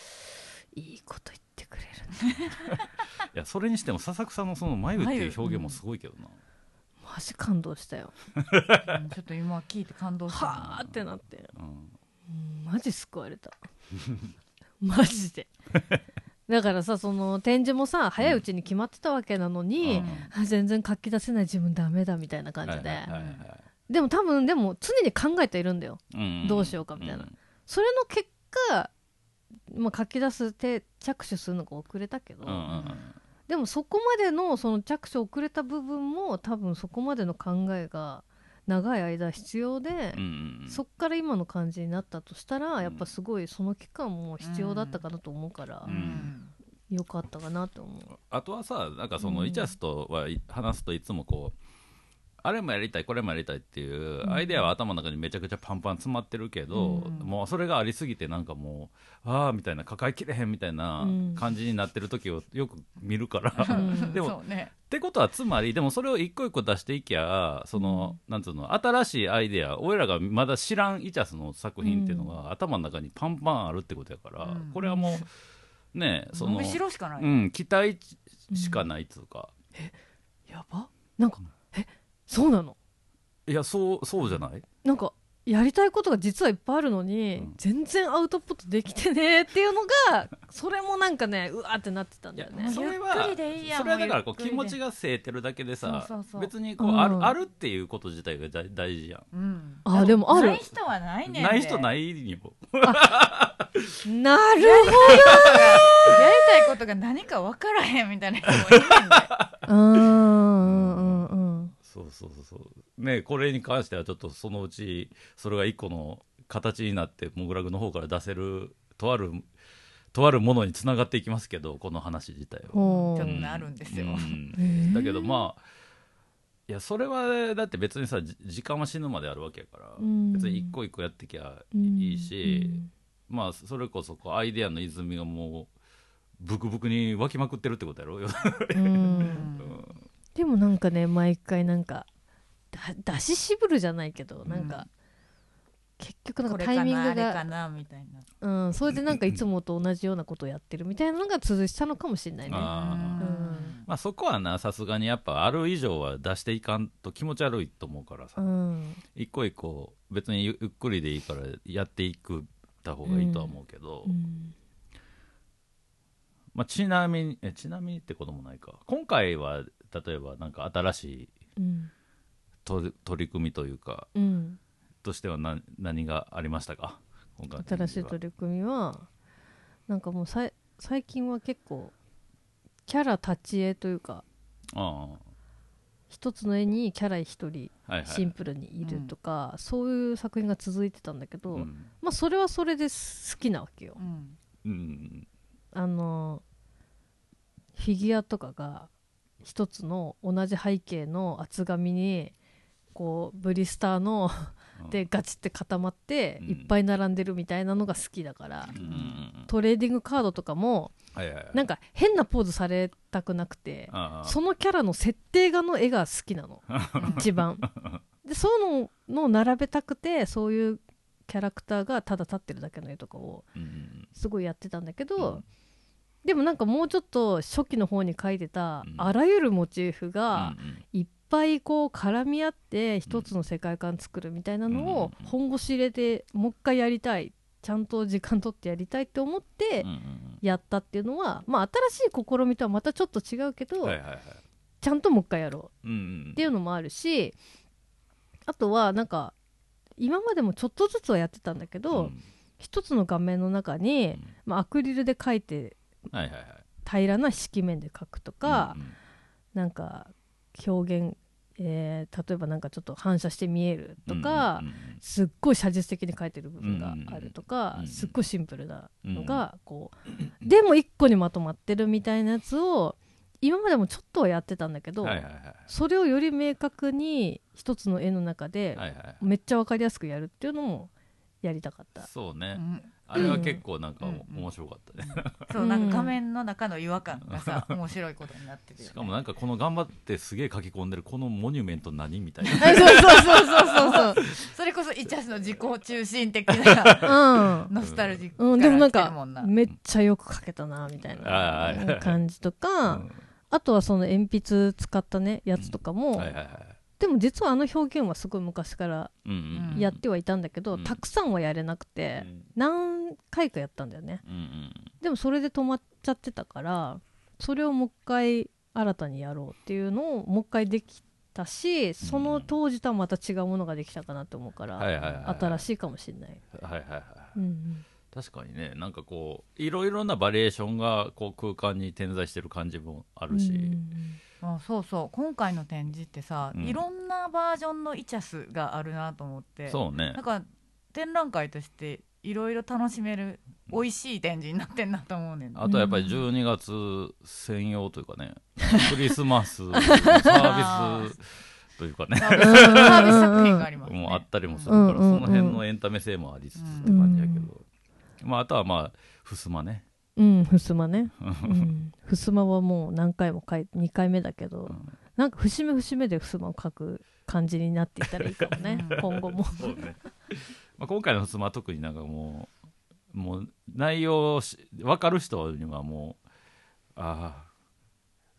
Speaker 3: いいこと言ってくれるね。
Speaker 2: いやそれにしても笹草のその眉っていう表現もすごいけどな、
Speaker 3: マジ感動したよ。
Speaker 1: うん。ちょっと今聞いて感動した。
Speaker 3: はあってなって。
Speaker 2: うん。
Speaker 3: うんマジ救われた。マジで。だからさその展示もさ早いうちに決まってたわけなのに、
Speaker 2: うん。
Speaker 3: あ全然書き出せない自分ダメだみたいな感じで、
Speaker 2: はいはいはいはい
Speaker 3: でも多分でも常に考えているんだよ。
Speaker 2: うん。
Speaker 3: どうしようかみたいな。
Speaker 2: うん。
Speaker 3: それの結果、まあ、書き出す手着手するのが遅れたけど、でもそこまでのその着手遅れた部分も多分そこまでの考えが長い間必要で、そっから今の感じになったとしたら、やっぱすごいその期間も必要だったかなと思うから
Speaker 1: う、ん。
Speaker 3: よかったかなと思う。
Speaker 2: あとはさなんかその
Speaker 3: うん
Speaker 2: イチャスとはい話すといつもこうあれもやりたいこれもやりたいっていうアイデアは頭の中にめちゃくちゃパンパン詰まってるけど、
Speaker 1: うん。
Speaker 2: もうそれがありすぎてなんかもうああみたいな抱えきれへんみたいな
Speaker 3: うん。
Speaker 2: 感じになってる時をよく見るから、
Speaker 3: ん。
Speaker 2: でも
Speaker 1: ね
Speaker 2: ってことはつまりでもそれを一個一個出していきゃその、なんつうの新しいアイデア俺らがまだ知らんイチャスの作品っていうのが、頭の中にパンパンあるってことやから、
Speaker 1: うん。
Speaker 2: これはもうねその
Speaker 1: 伸びしろしかない、
Speaker 2: うん期待しかないっつうか、
Speaker 3: やば。なんか、えそうなの？
Speaker 2: いやそうそうじゃない？
Speaker 3: なんかやりたいことが実はいっぱいあるのに、
Speaker 2: うん。
Speaker 3: 全然アウトプットできてね っていうのがそれもなんかねうわーってなってたんだよね。
Speaker 2: それはそれはだからこう気持ちがせいてるだけでさ
Speaker 1: そうそうそう。
Speaker 2: 別にこう、
Speaker 3: うん。
Speaker 2: あるあるっていうこと自体が大大事やん。
Speaker 1: うん。
Speaker 3: あでもある。
Speaker 1: ない人はないね
Speaker 2: ない人ないよ
Speaker 3: なる
Speaker 1: やりたいことが何か分からへんみたいな人もいるんで。
Speaker 3: ほどうんうんうん
Speaker 2: そうそうねこれに関してはちょっとそのうちそれが一個の形になってモグラグの方から出せるとあるとあるものにつながっていきますけどこの話自体は。
Speaker 1: ちょっとねあるんですよ。
Speaker 2: うん。だけどまあいやそれはだって別にさじ時間は死ぬまであるわけやから、
Speaker 3: うん。
Speaker 2: 別に一個一個やってきゃ
Speaker 3: うん
Speaker 2: いいし、まあそれこそこうアイデアの泉がもうブクブクに湧きまくってるってことやろ？
Speaker 3: うん。うんでもなんかね毎回なんかだ出し渋るじゃないけどなんか、
Speaker 1: うん
Speaker 3: 結局なん
Speaker 1: か
Speaker 3: かタイミング
Speaker 1: なあれか
Speaker 3: が
Speaker 1: なみたいな。
Speaker 3: うんそれでなんかいつもと同じようなことをやってるみたいなのが続いてたのかもしれないね。
Speaker 2: まあそこはなさすがにやっぱある以上は出していかんと気持ち悪いと思うからさ、
Speaker 3: うん。
Speaker 2: 一個一個別にゆゆっくりでいいからやっていくた方がいいとは思うけど、
Speaker 3: うん。
Speaker 2: まあ、ちなみにえちなみにってこともないか。今回は例えばなんか新しい
Speaker 3: うん。
Speaker 2: と取り組みというか
Speaker 3: うん。
Speaker 2: としては何何がありましたか？今回の
Speaker 3: 新しい取り組みはなんかもうさい最近は結構キャラ立ち絵というか
Speaker 2: あ
Speaker 3: 一つの絵にキャラ一人シンプルにいるとか、そういう作品が続いてたんだけど、
Speaker 2: うん。
Speaker 3: まあそれはそれで好きなわけよ。
Speaker 1: うん
Speaker 2: うん。
Speaker 3: あのフィギュアとかが一つの同じ背景の厚紙にこうブリスターの
Speaker 2: うん。
Speaker 3: でガチって固まって
Speaker 2: うん。
Speaker 3: いっぱい並んでるみたいなのが好きだから、トレーディングカードとかもなんか変なポーズされたくなくてそのキャラの設定画の絵が好きなの。一番。でそういうののを並べたくてそういうキャラクターがただ立ってるだけの絵とかをすごいやってたんだけど、
Speaker 2: うん
Speaker 3: でもなんかもうちょっと初期の方に描いてた
Speaker 2: うん。
Speaker 3: あらゆるモチーフ
Speaker 2: うん
Speaker 3: がいっぱいこう絡み合って一つの世界観作るみたいなのを
Speaker 2: うん
Speaker 3: 本腰入れてもう一回やりたい。ちゃんと時間取ってやりたいって思ってやったっていうのは、まあ新しい試みとはまたちょっと違うけど、
Speaker 2: うんはいはいはい。
Speaker 3: ちゃんともう一回やろう。っていうのもあるしあとはなんか今までもちょっとずつはやってたんだけど、
Speaker 2: うん。
Speaker 3: 一つの画面の中に、まあ、アクリルで描いて
Speaker 2: はいはいはい。
Speaker 3: 平らな色面で描くとか、
Speaker 2: うんうん。
Speaker 3: なんか表現、えー例えばなんかちょっと反射して見えるとか、
Speaker 2: うんうん
Speaker 3: すっごい写実的に描いてる部分があるとか、
Speaker 2: うん
Speaker 3: すっごいシンプルなのがこう、でも一個にまとまってるみたいなやつを今までもちょっとはやってたんだけど、
Speaker 2: はいはいはい
Speaker 3: それをより明確に一つの絵の中でめっちゃ分かりやすくやるっていうのもやりたかった。
Speaker 2: そうね。
Speaker 1: うん
Speaker 2: あれは結構なんか
Speaker 1: うん
Speaker 2: 面白かったね。
Speaker 1: そうなんか画面の中の違和感がさ 面白いことになってるよね。
Speaker 2: しかもなんかこの頑張ってすげえ書き込んでるこのモニュメント何みたいな。
Speaker 3: そうそうそうそうそう。そう。
Speaker 1: それこそイチャスの自己中心的な
Speaker 3: うん。
Speaker 1: ノスタルジック
Speaker 3: うん、でもなんかめっちゃよく描けたなみたいな感じと
Speaker 2: う
Speaker 3: か、
Speaker 2: ん。
Speaker 3: あとはその鉛筆使ったねやつとかも、
Speaker 2: はいはいはい
Speaker 3: でも実はあの表現はすごい昔から
Speaker 2: うんうん。
Speaker 3: やってはいたんだけど、
Speaker 2: うん。
Speaker 3: たくさんはやれなくて、何回かやったんだよね。
Speaker 2: うんうん。
Speaker 3: でもそれで止まっちゃってたからそれをもう一回新たにやろうっていうのをもう一回できたしその当時とはまた違うものができたかなと思うから、新しいかもしれない、
Speaker 2: はいはいはい。
Speaker 3: うんうん
Speaker 2: 確かにねなんかこういろいろなバリエーションがこう空間に点在してる感じもあるし、
Speaker 3: うん
Speaker 1: あそうそう。今回の展示ってさ、
Speaker 2: うん。
Speaker 1: いろんなバージョンのイチャスがあるなと思って。
Speaker 2: そうね。
Speaker 1: なんか展覧会としていろいろ楽しめる美味しい展示になってんなと思うねん。
Speaker 2: あとやっぱり12月専用というかね、クリスマスのサービスというかね。
Speaker 1: サービス作品がありますね。
Speaker 2: もうあったりもするから、
Speaker 3: うんうんうん。
Speaker 2: その辺のエンタメ性もありつつって感じやけど、まあ、あとはまあふすまね、
Speaker 3: うん、ふすまね。うん、ふすまはもう何回も書い2回目だけど、
Speaker 2: うん
Speaker 3: なんか節目節目でふすまを書く感じになっていったらいいかもね
Speaker 1: うん
Speaker 3: 今後も。
Speaker 2: そうねまあ今回のふすまは特になんかもうもう内容し分かる人にはもうああ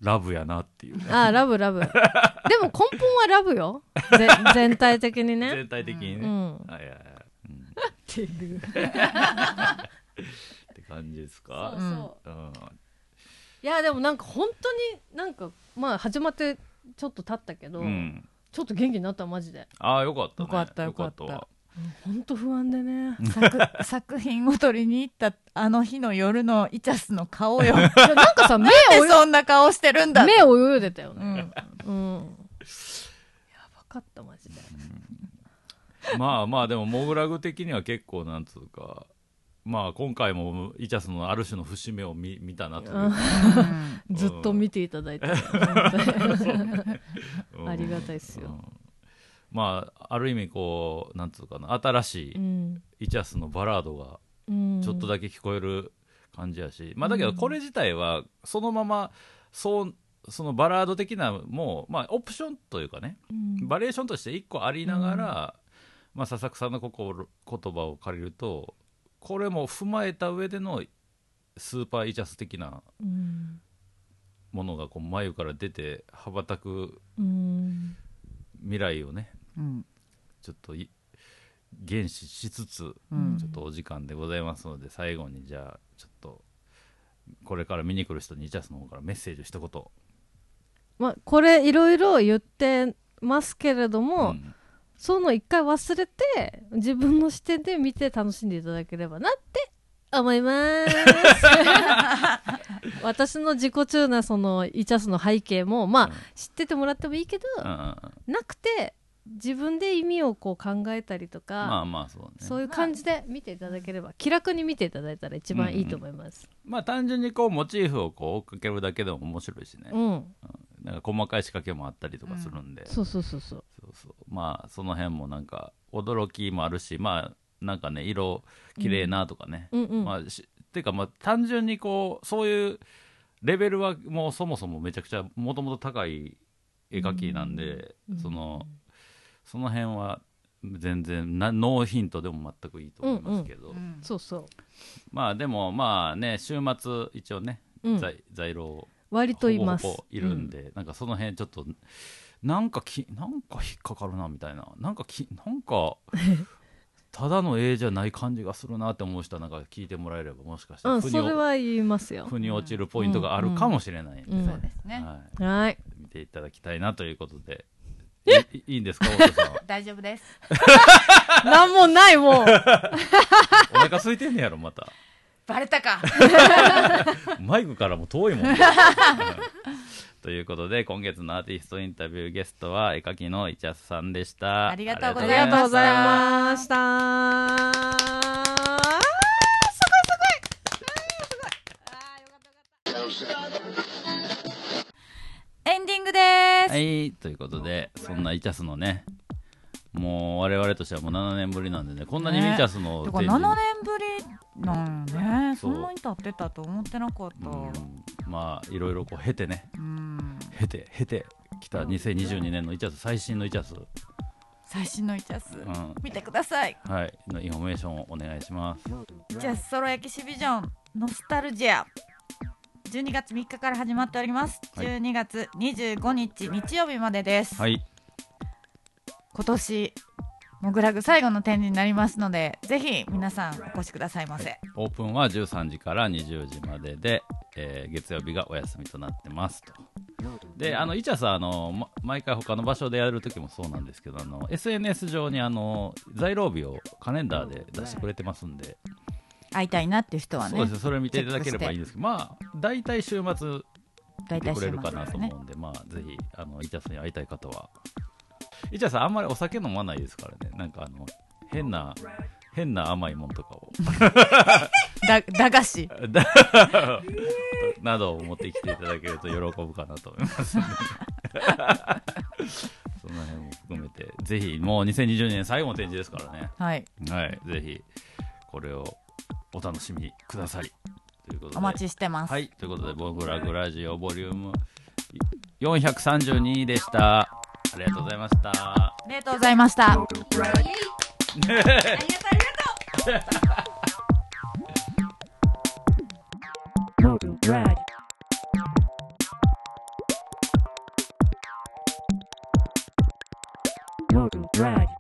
Speaker 2: ラブやなっていうね
Speaker 3: ああラブラブ。でも根本はラブよ。ぜ全体的にね。
Speaker 2: 全体的にね、
Speaker 3: うん。
Speaker 2: はいはいっ
Speaker 3: っていう。
Speaker 2: て感じですか？
Speaker 3: そうそう。
Speaker 2: うん。
Speaker 3: いやでもなんか本当になんかまあ始まってちょっと経ったけど、
Speaker 2: うん。
Speaker 3: ちょっと元気になったマジで。
Speaker 2: ああよかったね。
Speaker 1: よかったよかった。
Speaker 2: わ
Speaker 3: 本当不安でね。
Speaker 1: 作 作品を撮りに行ったあの日の夜のイチャスの顔よ。
Speaker 3: なんかさ 目を
Speaker 1: でそんな顔してるんだ
Speaker 3: 目を泳いでたよね。
Speaker 1: うん。
Speaker 3: うん。やばかったマジで
Speaker 2: まあまあでもモグラグ的には結構なんつうかまあ今回もイチャスのある種の節目を見見たなという。か、
Speaker 1: うん。
Speaker 3: ずっと見ていただいて、ありがたいっすよ。
Speaker 2: うん。まあある意味こうなんつうかな新しい
Speaker 3: うん。
Speaker 2: イチャスのバラードが
Speaker 3: うん。
Speaker 2: ちょっとだけ聞こえる感じやし、まあだけどこれ自体はそのままそうそのバラード的なもうまあオプションというかね
Speaker 3: うん。
Speaker 2: バリエーションとして1個ありながら、まあ、笹草さんの心言葉を借りるとこれも踏まえた上でのスーパーイチャス的な
Speaker 3: うん。
Speaker 2: ものがこう眉から出て羽ばたく
Speaker 3: うん
Speaker 2: 未来をね
Speaker 1: うん。
Speaker 2: ちょっとい原始しつつ、
Speaker 1: うん。
Speaker 2: ちょっとお時間でございますので最後にじゃあちょっとこれから見に来る人にイチャスの方からメッセージを一言。
Speaker 3: まあ、これいろいろ言ってますけれども、
Speaker 2: うん
Speaker 3: その一回忘れて自分の視点で見て楽しんでいただければなって思います。私の自己中なそのイチャスの背景もまあ、
Speaker 2: うん。
Speaker 3: 知っててもらってもいいけど、
Speaker 2: うんうんうん。
Speaker 3: なくて自分で意味をこう考えたりとか、
Speaker 2: まあまあそうね。
Speaker 3: そういう感じで見ていただければ気楽に見ていただいたら一番いいと思います。
Speaker 2: まあ単純にこうモチーフをこう追っかけるだけでも面白いしね、
Speaker 3: うん、
Speaker 2: なんか細かい仕掛けもあったりとかするんで、
Speaker 3: そうそうそうそう。
Speaker 2: そうそう。まあその辺もなんか驚きもあるしまあなんかね色綺麗なとかね、
Speaker 3: うんうん。
Speaker 2: まあしていうかまあ単純にこうそういうレベルはもうそもそもめちゃくちゃもともと高い絵描きなんで、
Speaker 3: うん
Speaker 2: そのその辺は全然なノーヒントでも全くいいと思いますけど、
Speaker 1: うん
Speaker 3: そうそ
Speaker 2: まあでもまあね週末一応ね、
Speaker 3: う。うん、
Speaker 2: 在在廊
Speaker 3: 割といます。
Speaker 2: ほぼほぼいるんで、なんかその辺ちょっとなんかきなんか引っかかるなみたいな。なんかきなんか ただの絵じゃない感じがするなって思う人はなんか聞いてもらえればもしかした
Speaker 3: うん、
Speaker 2: ら腑に
Speaker 3: それは言いますよ。
Speaker 2: 腑に落ちるポイントがあるかもしれないんで、
Speaker 3: うん
Speaker 1: そうですね、
Speaker 2: はい、
Speaker 3: はい。
Speaker 2: 見ていただきたいなということで。いいいいんですか太田さん
Speaker 1: 大丈夫です。
Speaker 3: なんもないもん。
Speaker 2: お腹空いてんねやろまた
Speaker 1: バレたか。
Speaker 2: マイクからも遠いもんね、うん。ということで今月のアーティストインタビューゲストは絵描きのイチャスさんでした。
Speaker 1: ありがとうご
Speaker 3: あ
Speaker 1: ざいました。
Speaker 3: りがとうございました。
Speaker 1: エンディングです、
Speaker 2: はい、ということで、そんなイチャスのね、もう我々としてはもう7年ぶりなんでね、こんなにイチャスの
Speaker 1: てか7
Speaker 2: 展示
Speaker 1: 年ぶりなんよね。
Speaker 2: そ
Speaker 1: んなに経ってたと思ってなかった。
Speaker 2: うん。まあいろいろこう経てね、
Speaker 1: うん。
Speaker 2: 経て経てきた2022年のイチャス最新のイチャス、
Speaker 1: 最新のイチャス、
Speaker 2: うん。
Speaker 1: 見てください。
Speaker 2: はい。のインフォメーションをお願いします。
Speaker 1: イチャス Solo Exhibition Nostalgia。12月3日から始まっております、
Speaker 2: はい。
Speaker 1: 12月25日日曜日までです、
Speaker 2: はい、
Speaker 1: 今年モグラグ最後の展示になりますのでぜひ皆さんお越しくださいませ。
Speaker 2: オープンは13時から20時までで、えー月曜日がお休みとなってますと。であのイチャスはあの、ま毎回他の場所でやるときもそうなんですけどあの SNS 上にあの在廊日をカレンダーで出してくれてますんで、
Speaker 1: 会いたいなっていう人はね
Speaker 2: そうです。それを見ていただければいいんですけどまあ大体週末
Speaker 1: 大体週
Speaker 2: 見てくれるかなと思うんで、まあぜひあのイチャスに会いたい方はイチャスあんまりお酒飲まないですからね。なんかあの変な変な甘いもんとかを。
Speaker 1: だ駄菓子。
Speaker 2: だ などを持ってきていただけると喜ぶかなと思います その辺も含めて。ぜひもう2020年最後の展示ですからね。
Speaker 1: はい。
Speaker 2: はい。ぜひこれをお楽しみください。ということで。
Speaker 1: お待ちしてます、
Speaker 2: はい、ということで、ボブラグラジオボリューム432でした。ありがとうございました
Speaker 1: ありがとうございました
Speaker 4: ありがとうありがとう
Speaker 5: Drag.